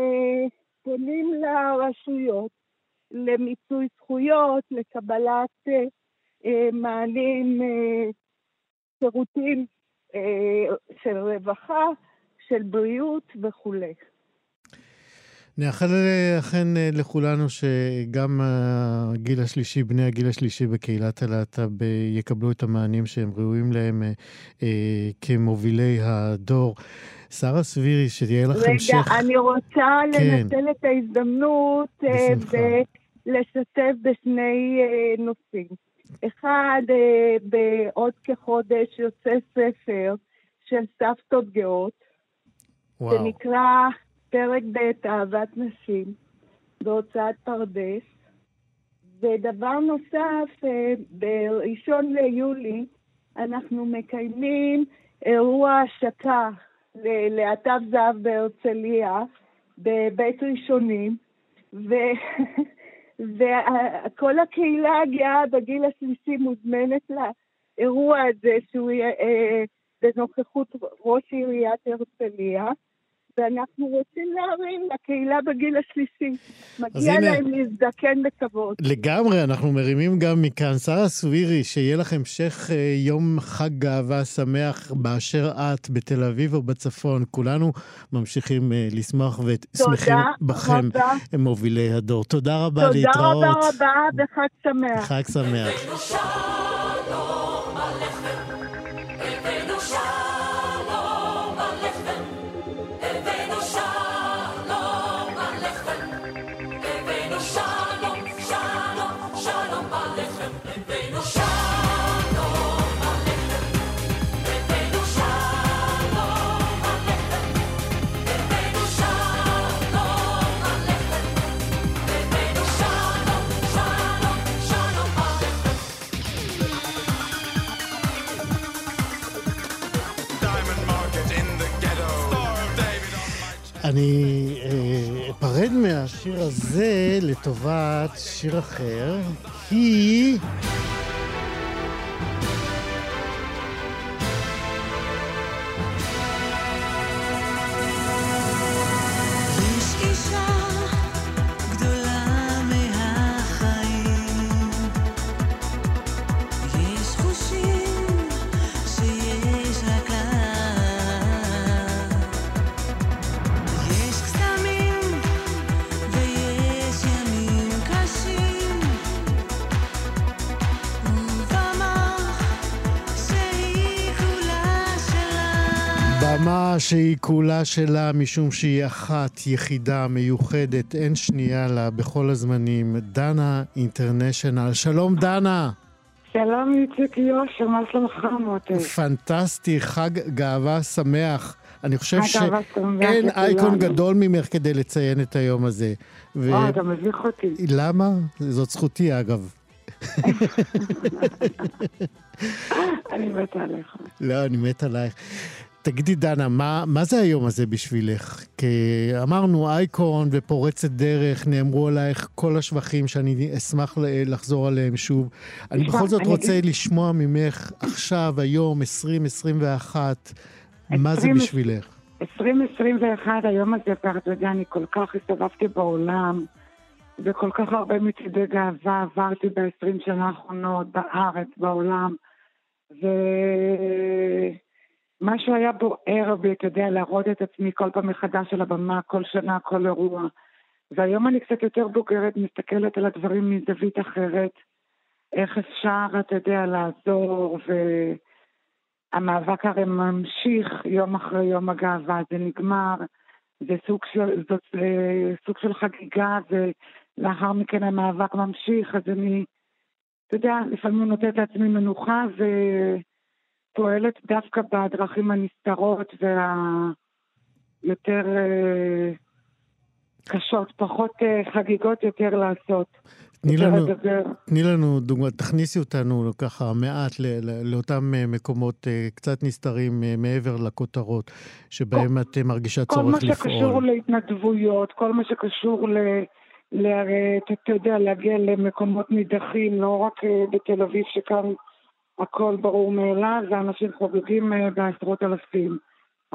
פונים לרשויות למיצוי זכויות, לקבלת מענים, שירותים אה, של רווחה, של בריאות וכולי. נאחל אכן אה, לכולנו שגם הגיל השלישי, בני הגיל השלישי בקהילת הלהט"ב אה, יקבלו את המענים שהם ראויים להם אה, כמובילי הדור. שרה סבירי, שתהיה לך המשך... רגע, אני רוצה כן. לנצל את ההזדמנות ולשתף בשני נושאים. אחד, אה, בעוד כחודש יוצא ספר של סבתות גאות, וואו. שנקרא פרק ב' אהבת נשים, בהוצאת פרדס. ודבר נוסף, אה, בראשון ליולי אנחנו מקיימים אירוע השקה ללהט"ב זהב בהרצליה, בבית ראשונים. וכל הקהילה הגאה בגיל השלישי מוזמנת לאירוע הזה, שהוא יהיה אה, בנוכחות ראש עיריית הרצליה. ואנחנו רוצים להרים לקהילה בגיל השלישי. מגיע הנה, להם להזדקן בכבוד. לגמרי, אנחנו מרימים גם מכאן. שרה סווירי, שיהיה לך המשך אה, יום חג גאווה שמח באשר את, בתל אביב או בצפון. כולנו ממשיכים אה, לשמוח ושמחים בכם, הם מובילי הדור. תודה רבה, תודה להתראות. תודה רבה רבה וחג שמח. חג שמח. אני אה, אפרד מהשיר הזה לטובת שיר אחר, כי... שהיא כולה שלה משום שהיא אחת, יחידה, מיוחדת, אין שנייה לה בכל הזמנים. דנה אינטרנשיונל. שלום דנה. שלום איציק יושר, מה שלומך מוטי? פנטסטי, חג גאווה שמח. אני חושב שאין אייקון גדול ממך כדי לציין את היום הזה. ו... אה, אתה מביך אותי. למה? זאת זכותי אגב. אני מתה עליך. לא, אני מת עלייך. תגידי, דנה, מה, מה זה היום הזה בשבילך? כי אמרנו אייקון ופורצת דרך, נאמרו עלייך כל השבחים שאני אשמח לחזור עליהם שוב. אני בכל זאת רוצה אגיד... לשמוע ממך עכשיו, היום, 2021, מה זה בשבילך? 2021, היום הזה כבר, אתה יודע, אני כל כך הסתובבתי בעולם, וכל כך הרבה מצעדי גאווה עברתי ב-20 שנה האחרונות, בארץ, בעולם, ו... משהו היה בוער בי, אתה יודע, להראות את עצמי כל פעם מחדש על הבמה, כל שנה, כל אירוע. והיום אני קצת יותר בוגרת, מסתכלת על הדברים מזווית אחרת, איך אפשר, אתה יודע, לעזור, והמאבק הרי ממשיך יום אחרי יום הגאווה, זה נגמר, זה סוג של, זאת אה, סוג של חגיגה, ולאחר מכן המאבק ממשיך, אז אני, אתה יודע, לפעמים נותנת לעצמי מנוחה ופועלת דווקא בדרכים הנסתרות והיותר אה, קשות, פחות אה, חגיגות, יותר לעשות. תני לנו. תני לנו דוגמא, תכניסי אותנו ככה מעט ל, ל, לאותם אה, מקומות קצת נסתרים מעבר לכותרות, שבהם את אה, מרגישה כל מה צורך שקשור לפעול. להתנדבויות, כל מה שקשור ל... ל... אתה יודע, להגיע למקומות נידחים, לא רק בתל אביב, שכאן הכל ברור מאליו, ואנשים חוגגים אה, בעשרות אלפים.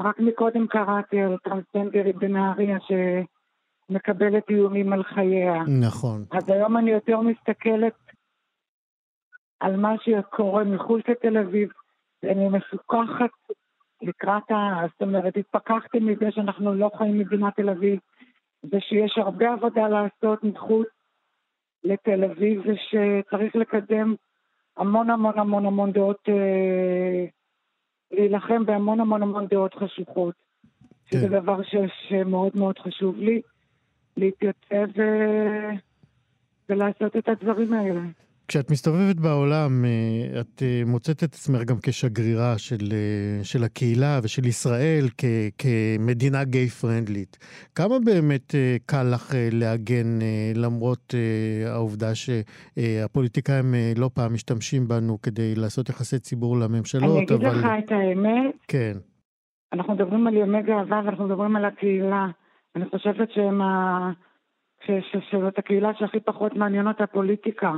רק מקודם קראתי על טרנסג'נדרית בנהריה שמקבלת איומים על חייה. נכון. אז היום אני יותר מסתכלת על מה שקורה מחוץ לתל אביב. אני מפוקחת לקראת ה... זאת אומרת, התפכחתי מזה שאנחנו לא חיים במדינת תל אביב, ושיש הרבה עבודה לעשות מחוץ לתל אביב, ושצריך לקדם המון המון המון המון דעות, אה, להילחם בהמון המון המון דעות חשוכות. שזה דבר ש... שמאוד מאוד חשוב לי, להתייצב ו... ולעשות את הדברים האלה. כשאת מסתובבת בעולם, אה, את אה, מוצאת את עצמך גם כשגרירה של, אה, של הקהילה ושל ישראל כ, כמדינה גיי פרנדלית. כמה באמת קל לך להגן למרות העובדה שהפוליטיקאים לא פעם משתמשים בנו כדי לעשות יחסי ציבור אני לממשלות, אגיד אבל... לך את האמת, כן. אנחנו מדברים על ימי גאווה ואנחנו מדברים על הקהילה. אני חושבת שהם ה... ש... ש... שזאת הקהילה שהכי פחות מעניין אותה פוליטיקה.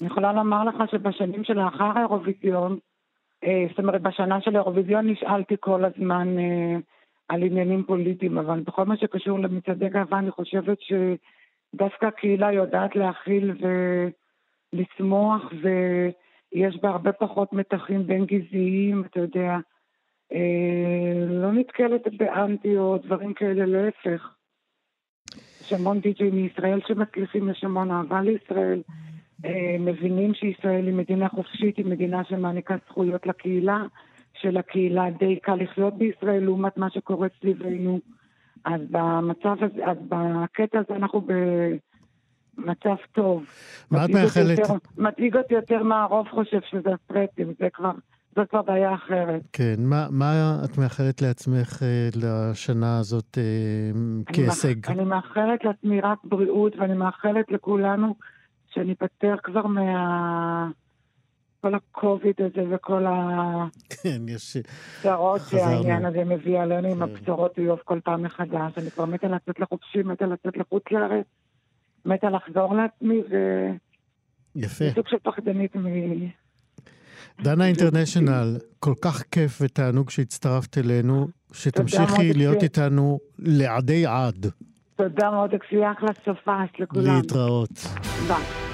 אני יכולה לומר לך שבשנים שלאחר האירוויזיון, אה, זאת אומרת בשנה של האירוויזיון נשאלתי כל הזמן אה, על עניינים פוליטיים, אבל בכל מה שקשור למצעדי גאווה אני חושבת שדווקא הקהילה יודעת להכיל ולשמוח ויש בה הרבה פחות מתחים בין גזעיים, אתה יודע. אה, לא נתקלת באנטי או דברים כאלה, להפך. יש המון די.ג'יי מישראל שמצליחים, יש המון אהבה לישראל. אה, מבינים שישראל היא מדינה חופשית, היא מדינה שמעניקה זכויות לקהילה, שלקהילה די קל לחיות בישראל לעומת מה שקורה סביבנו. אז במצב הזה, אז בקטע הזה אנחנו במצב טוב. מה את מאחלת? מדאיג אותי יותר מה הרוב חושב שזה הסטרטים, זה כבר, זאת כבר בעיה אחרת. כן, מה, מה את מאחלת לעצמך אה, לשנה הזאת אה, אני כהישג? מאח- אני מאחלת לעצמי רק בריאות, ואני מאחלת לכולנו שניפטר כבר מה... כל הקוביד הזה וכל כן. הצרות חזרנו. שהעניין הזה מביא עלינו עם הבשורות איוב כל פעם מחדש. אני כבר מתה לצאת לחופשי, מתה לצאת לחוץ לארץ, מתה לחזור לעצמי, יפה. וסוג של פחדנית מ... דנה אינטרנשיונל, כל כך כיף ותענוג שהצטרפת אלינו, שתמשיכי להיות. איתנו לעדי עד. תודה מאוד, שיהיה אחלה סופש לכולם. להתראות. ביי.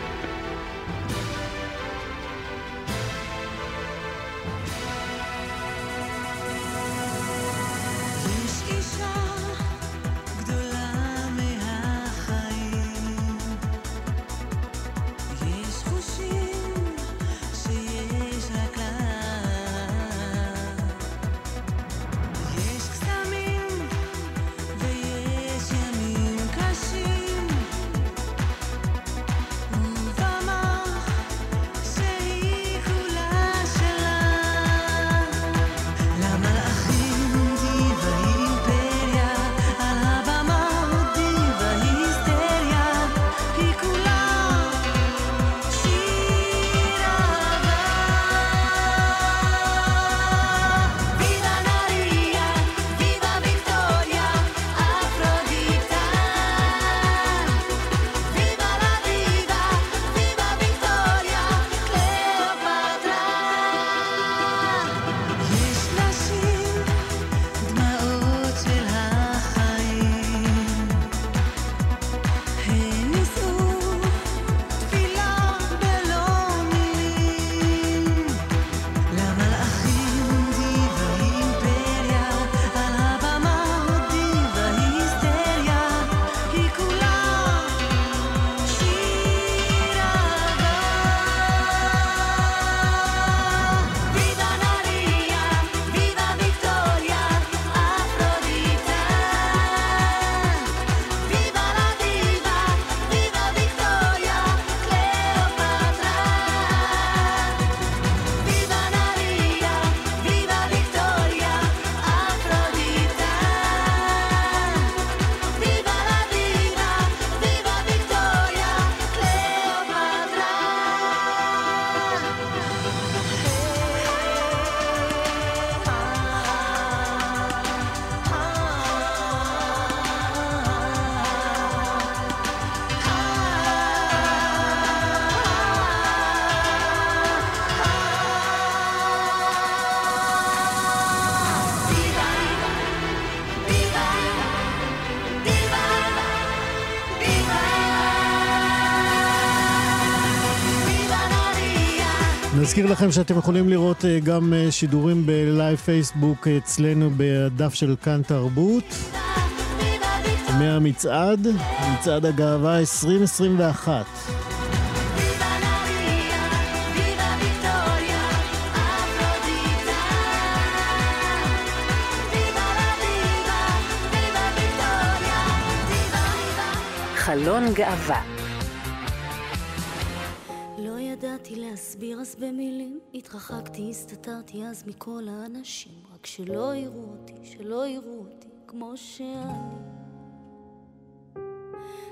נזכיר לכם שאתם יכולים לראות אה, גם אה, שידורים בלייב פייסבוק אה, אצלנו בדף של כאן תרבות. מהמצעד, מצעד הגאווה 2021. חלון גאווה. ידעתי להסביר אז במילים התרחקתי, הסתתרתי אז מכל האנשים רק שלא יראו אותי, שלא יראו אותי כמו שאני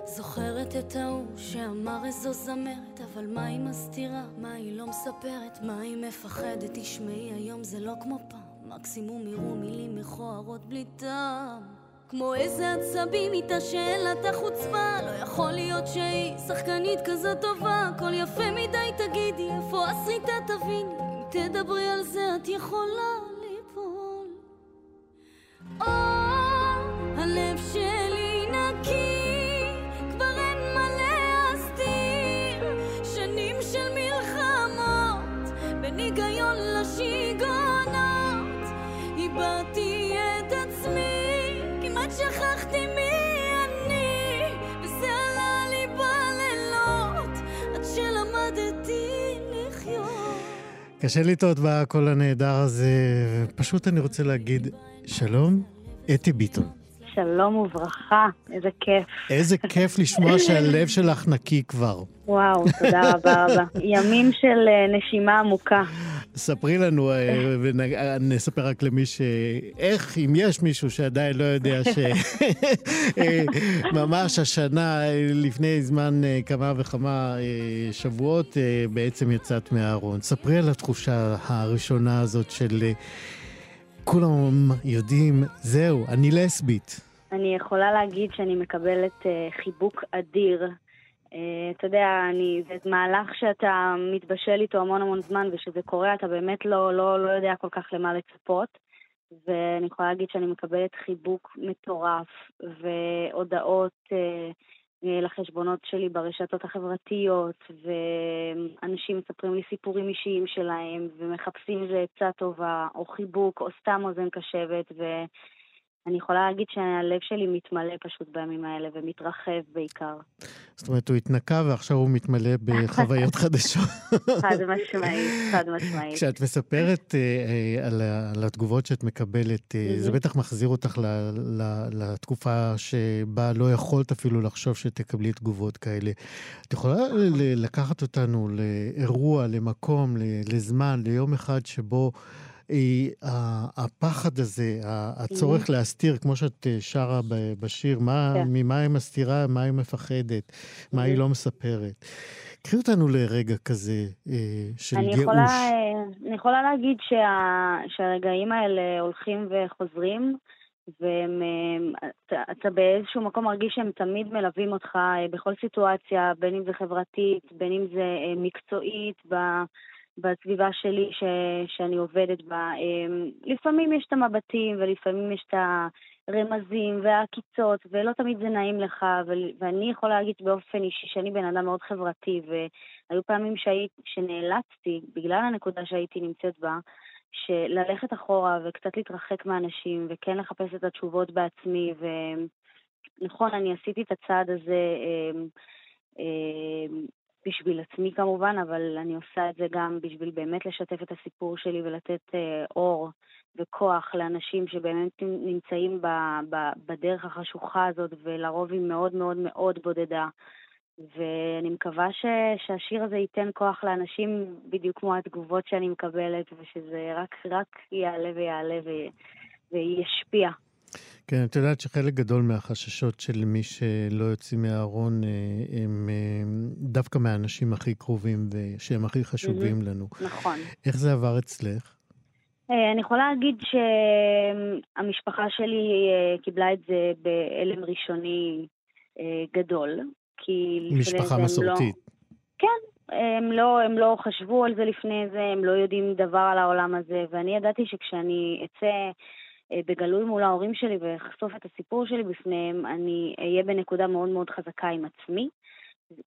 זוכרת את ההוא שאמר איזו זמרת אבל מה היא מסתירה? מה היא לא מספרת? מה היא מפחדת? תשמעי היום זה לא כמו פעם מקסימום יראו מילים מכוערות בלי טעם כמו איזה עצבים איתה שאין לה את החוצפה. לא יכול להיות שהיא שחקנית כזאת טובה. הכל יפה מדי תגידי איפה הסריטה תביני אם תדברי על זה את יכולה ליפול. או הלב שלי נקי כבר אין מה להסתיר. שנים של מלחמות בין היגיון לשיגעונות. איבדתי שכחתי מי אני וזה עלה לי בלילות עד שלמדתי לחיות קשה לטעות בקול הנהדר הזה, ופשוט אני רוצה להגיד שלום, אתי ביטון. שלום וברכה, איזה כיף. איזה כיף לשמוע שהלב שלך נקי כבר. וואו, תודה רבה רבה. ימים של אה, נשימה עמוקה. ספרי לנו, אה, ונספר רק למי ש... איך, אם יש מישהו שעדיין לא יודע שממש השנה, אה, לפני זמן אה, כמה וכמה אה, שבועות, אה, בעצם יצאת מהארון. ספרי על התחושה הראשונה הזאת של אה, כולם יודעים, זהו, אני לסבית. אני יכולה להגיד שאני מקבלת אה, חיבוק אדיר. אה, אתה יודע, אני, זה מהלך שאתה מתבשל איתו המון המון זמן, וכשזה קורה אתה באמת לא, לא, לא יודע כל כך למה לצפות. ואני יכולה להגיד שאני מקבלת חיבוק מטורף, והודעות אה, אה, לחשבונות שלי ברשתות החברתיות, ואנשים מספרים לי סיפורים אישיים שלהם, ומחפשים איזה עצה טובה, או חיבוק, או סתם אוזן קשבת, ואני יכולה להגיד שהלב שלי מתמלא פשוט בימים האלה, ומתרחב בעיקר. זאת אומרת, הוא התנקה ועכשיו הוא מתמלא בחוויות חדשות. חד משמעית, חד משמעית. כשאת מספרת אה, אה, על, על התגובות שאת מקבלת, אה, זה. בטח מחזיר אותך ל, ל, לתקופה שבה לא יכולת אפילו לחשוב שתקבלי תגובות כאלה. את יכולה לקחת אותנו לאירוע, למקום, לזמן, ליום אחד שבו... הפחד הזה, הצורך להסתיר, כמו שאת אה, שרה בשיר, מה, כן. ממה היא מסתירה, מה היא מפחדת, מה היא. לא מספרת. קחי אותנו לרגע כזה אה, של אני ייאוש. יכולה, אה, אני יכולה להגיד שה, שהרגעים האלה הולכים וחוזרים, והם, אה, אתה, אתה באיזשהו מקום מרגיש שהם תמיד מלווים אותך בכל סיטואציה, בין אם זה חברתית, בין אם זה מקצועית, ב, בסביבה שלי ש, שאני עובדת בה. אה, לפעמים יש את המבטים ולפעמים יש את הרמזים והעקיצות, ולא תמיד זה נעים לך, ו, ואני יכולה להגיד באופן אישי שאני בן אדם מאוד חברתי, והיו פעמים שהי, שנאלצתי, בגלל הנקודה שהייתי נמצאת בה, שללכת אחורה וקצת להתרחק מאנשים, וכן לחפש את התשובות בעצמי, ונכון, אני עשיתי את הצעד הזה אה, אה, בשביל עצמי כמובן, אבל אני עושה את זה גם בשביל באמת לשתף את הסיפור שלי ולתת אה, אור וכוח לאנשים שבאמת נמצאים ב, ב, בדרך החשוכה הזאת, ולרוב היא מאוד מאוד מאוד בודדה. ואני מקווה ש, שהשיר הזה ייתן כוח לאנשים בדיוק כמו התגובות שאני מקבלת, ושזה רק, רק יעלה ויעלה ו, וישפיע. כן, את יודעת שחלק גדול מהחששות של מי שלא יוצאים מהארון אה, הם אה, דווקא מהאנשים הכי קרובים ושהם הכי חשובים מהמם. לנו. נכון. איך זה עבר אצלך? אה, אני יכולה להגיד שהמשפחה שלי קיבלה את זה בהלם ראשוני גדול, כי משפחה לא... מסורתית. כן, הם לא, הם לא חשבו על זה לפני זה, הם לא יודעים דבר על העולם הזה, ואני ידעתי שכשאני אצא בגלוי מול ההורים שלי ואחשוף את הסיפור שלי בפניהם, אני אהיה בנקודה מאוד מאוד חזקה עם עצמי,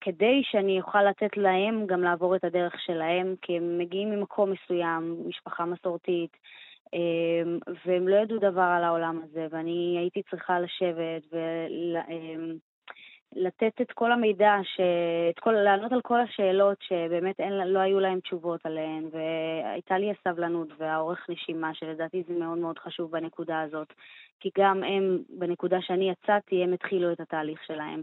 כדי שאני אוכל לתת להם גם לעבור את הדרך שלהם, כי הם מגיעים ממקום מסוים, משפחה מסורתית, אמ, והם לא ידעו דבר על העולם הזה, ואני הייתי צריכה לשבת ולתת את כל המידע, ש... את כל... לענות על כל השאלות שבאמת אין... לא היו להם תשובות עליהן, והייתה לי הסבלנות והאורך נשימה, שלדעתי זה מאוד מאוד חשוב בנקודה הזאת, כי גם הם, בנקודה שאני יצאתי, הם התחילו את התהליך שלהם.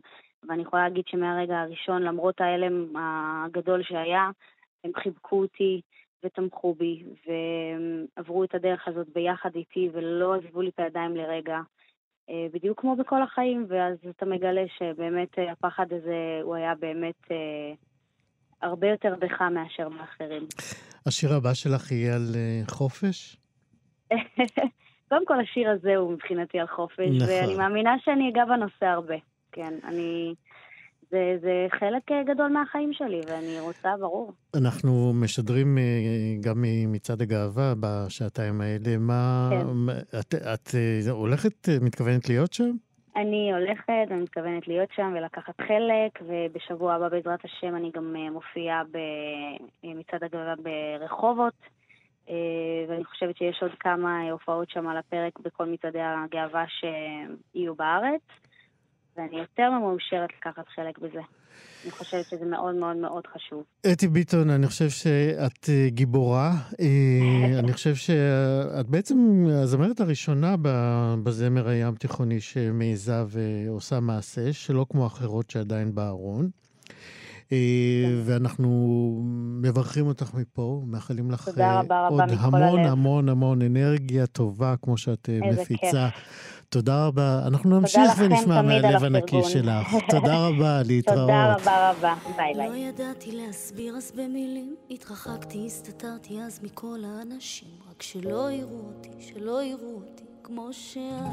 ואני יכולה להגיד שמהרגע הראשון, למרות ההלם הגדול שהיה, הם חיבקו אותי ותמכו בי, ועברו את הדרך הזאת ביחד איתי, ולא עזבו לי את הידיים לרגע. אה, בדיוק כמו בכל החיים, ואז אתה מגלה שבאמת אה, הפחד הזה, הוא היה באמת אה, הרבה יותר בך מאשר באחרים. השיר הבא שלך יהיה על חופש? קודם כל, השיר הזה הוא מבחינתי על חופש, נכון. ואני מאמינה שאני אגע בנושא הרבה. כן, אני... זה, זה חלק אה, גדול מהחיים שלי, ואני רוצה, ברור. אנחנו משדרים אה, גם ממצעד הגאווה בשעתיים האלה. מה... כן. את, את אה, הולכת, מתכוונת להיות שם? אני הולכת, אני מתכוונת להיות שם ולקחת חלק, ובשבוע הבא בעזרת השם אני גם מופיעה במצעד הגאווה ברחובות, ואני חושבת שיש עוד כמה הופעות שם על הפרק בכל מצעדי הגאווה שיהיו בארץ, ואני יותר ממאושרת לקחת חלק בזה. אני חושבת שזה מאוד מאוד מאוד חשוב. אתי ביטון, אני חושב שאת אה, גיבורה. אה, אני חושב שאת בעצם הזמרת הראשונה בזמר הים תיכוני שמעיזה ועושה מעשה, שלא כמו אחרות שעדיין בארון. אה, ואנחנו מברכים אותך מפה, מאחלים לך עוד המון. המון המון אנרגיה טובה, כמו שאת אה, איזה מפיצה. תודה רבה. אנחנו נמשיך ונשמע מהלב הנקי. שלך. תודה רבה, להתראות. תודה רבה רבה, ביי ביי. לא ידעתי להסביר אז במילים, התרחקתי, הסתתרתי אז מכל האנשים, רק שלא יראו אותי, שלא יראו אותי כמו שאני.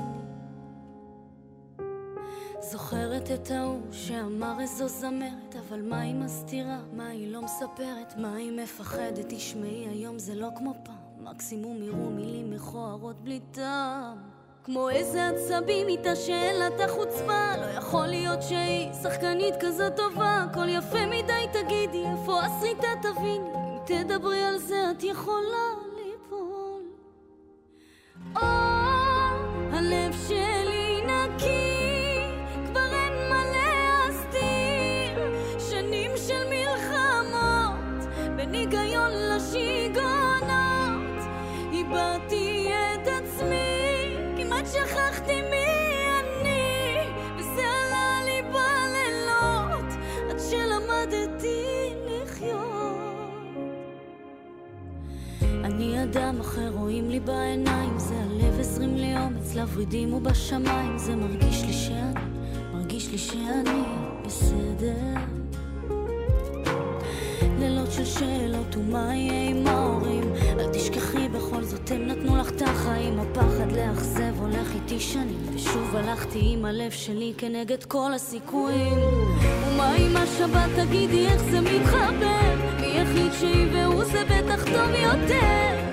זוכרת את ההוא שאמר איזו זמרת, אבל מה היא מסתירה? מה היא לא מספרת? מה היא מפחדת? תשמעי, היום זה לא כמו פעם, מקסימום יראו מילים מכוערות בלי טעם. כמו איזה עצבים איתה שאין לה את החוצפה. לא יכול להיות שהיא שחקנית כזאת טובה. הכל יפה מדי תגידי איפה הסריטה תביני אם תדברי על זה את יכולה אדם אחר רואים לי בעיניים. זה הלב הזרים לי אומץ לוורידים ובשמיים. זה מרגיש לי שאני מרגיש לי שאני בסדר. לילות של שאלות ומה יהיה עם ההורים? אל תשכחי בכל זאת הם נתנו לך את החיים. הפחד לאכזב הולך איתי שנים ושוב הלכתי עם הלב שלי כנגד כל הסיכויים. ומה עם השבת? תגידי איך זה מתחבר? מי החליט שהיא והוא זה בטח טוב יותר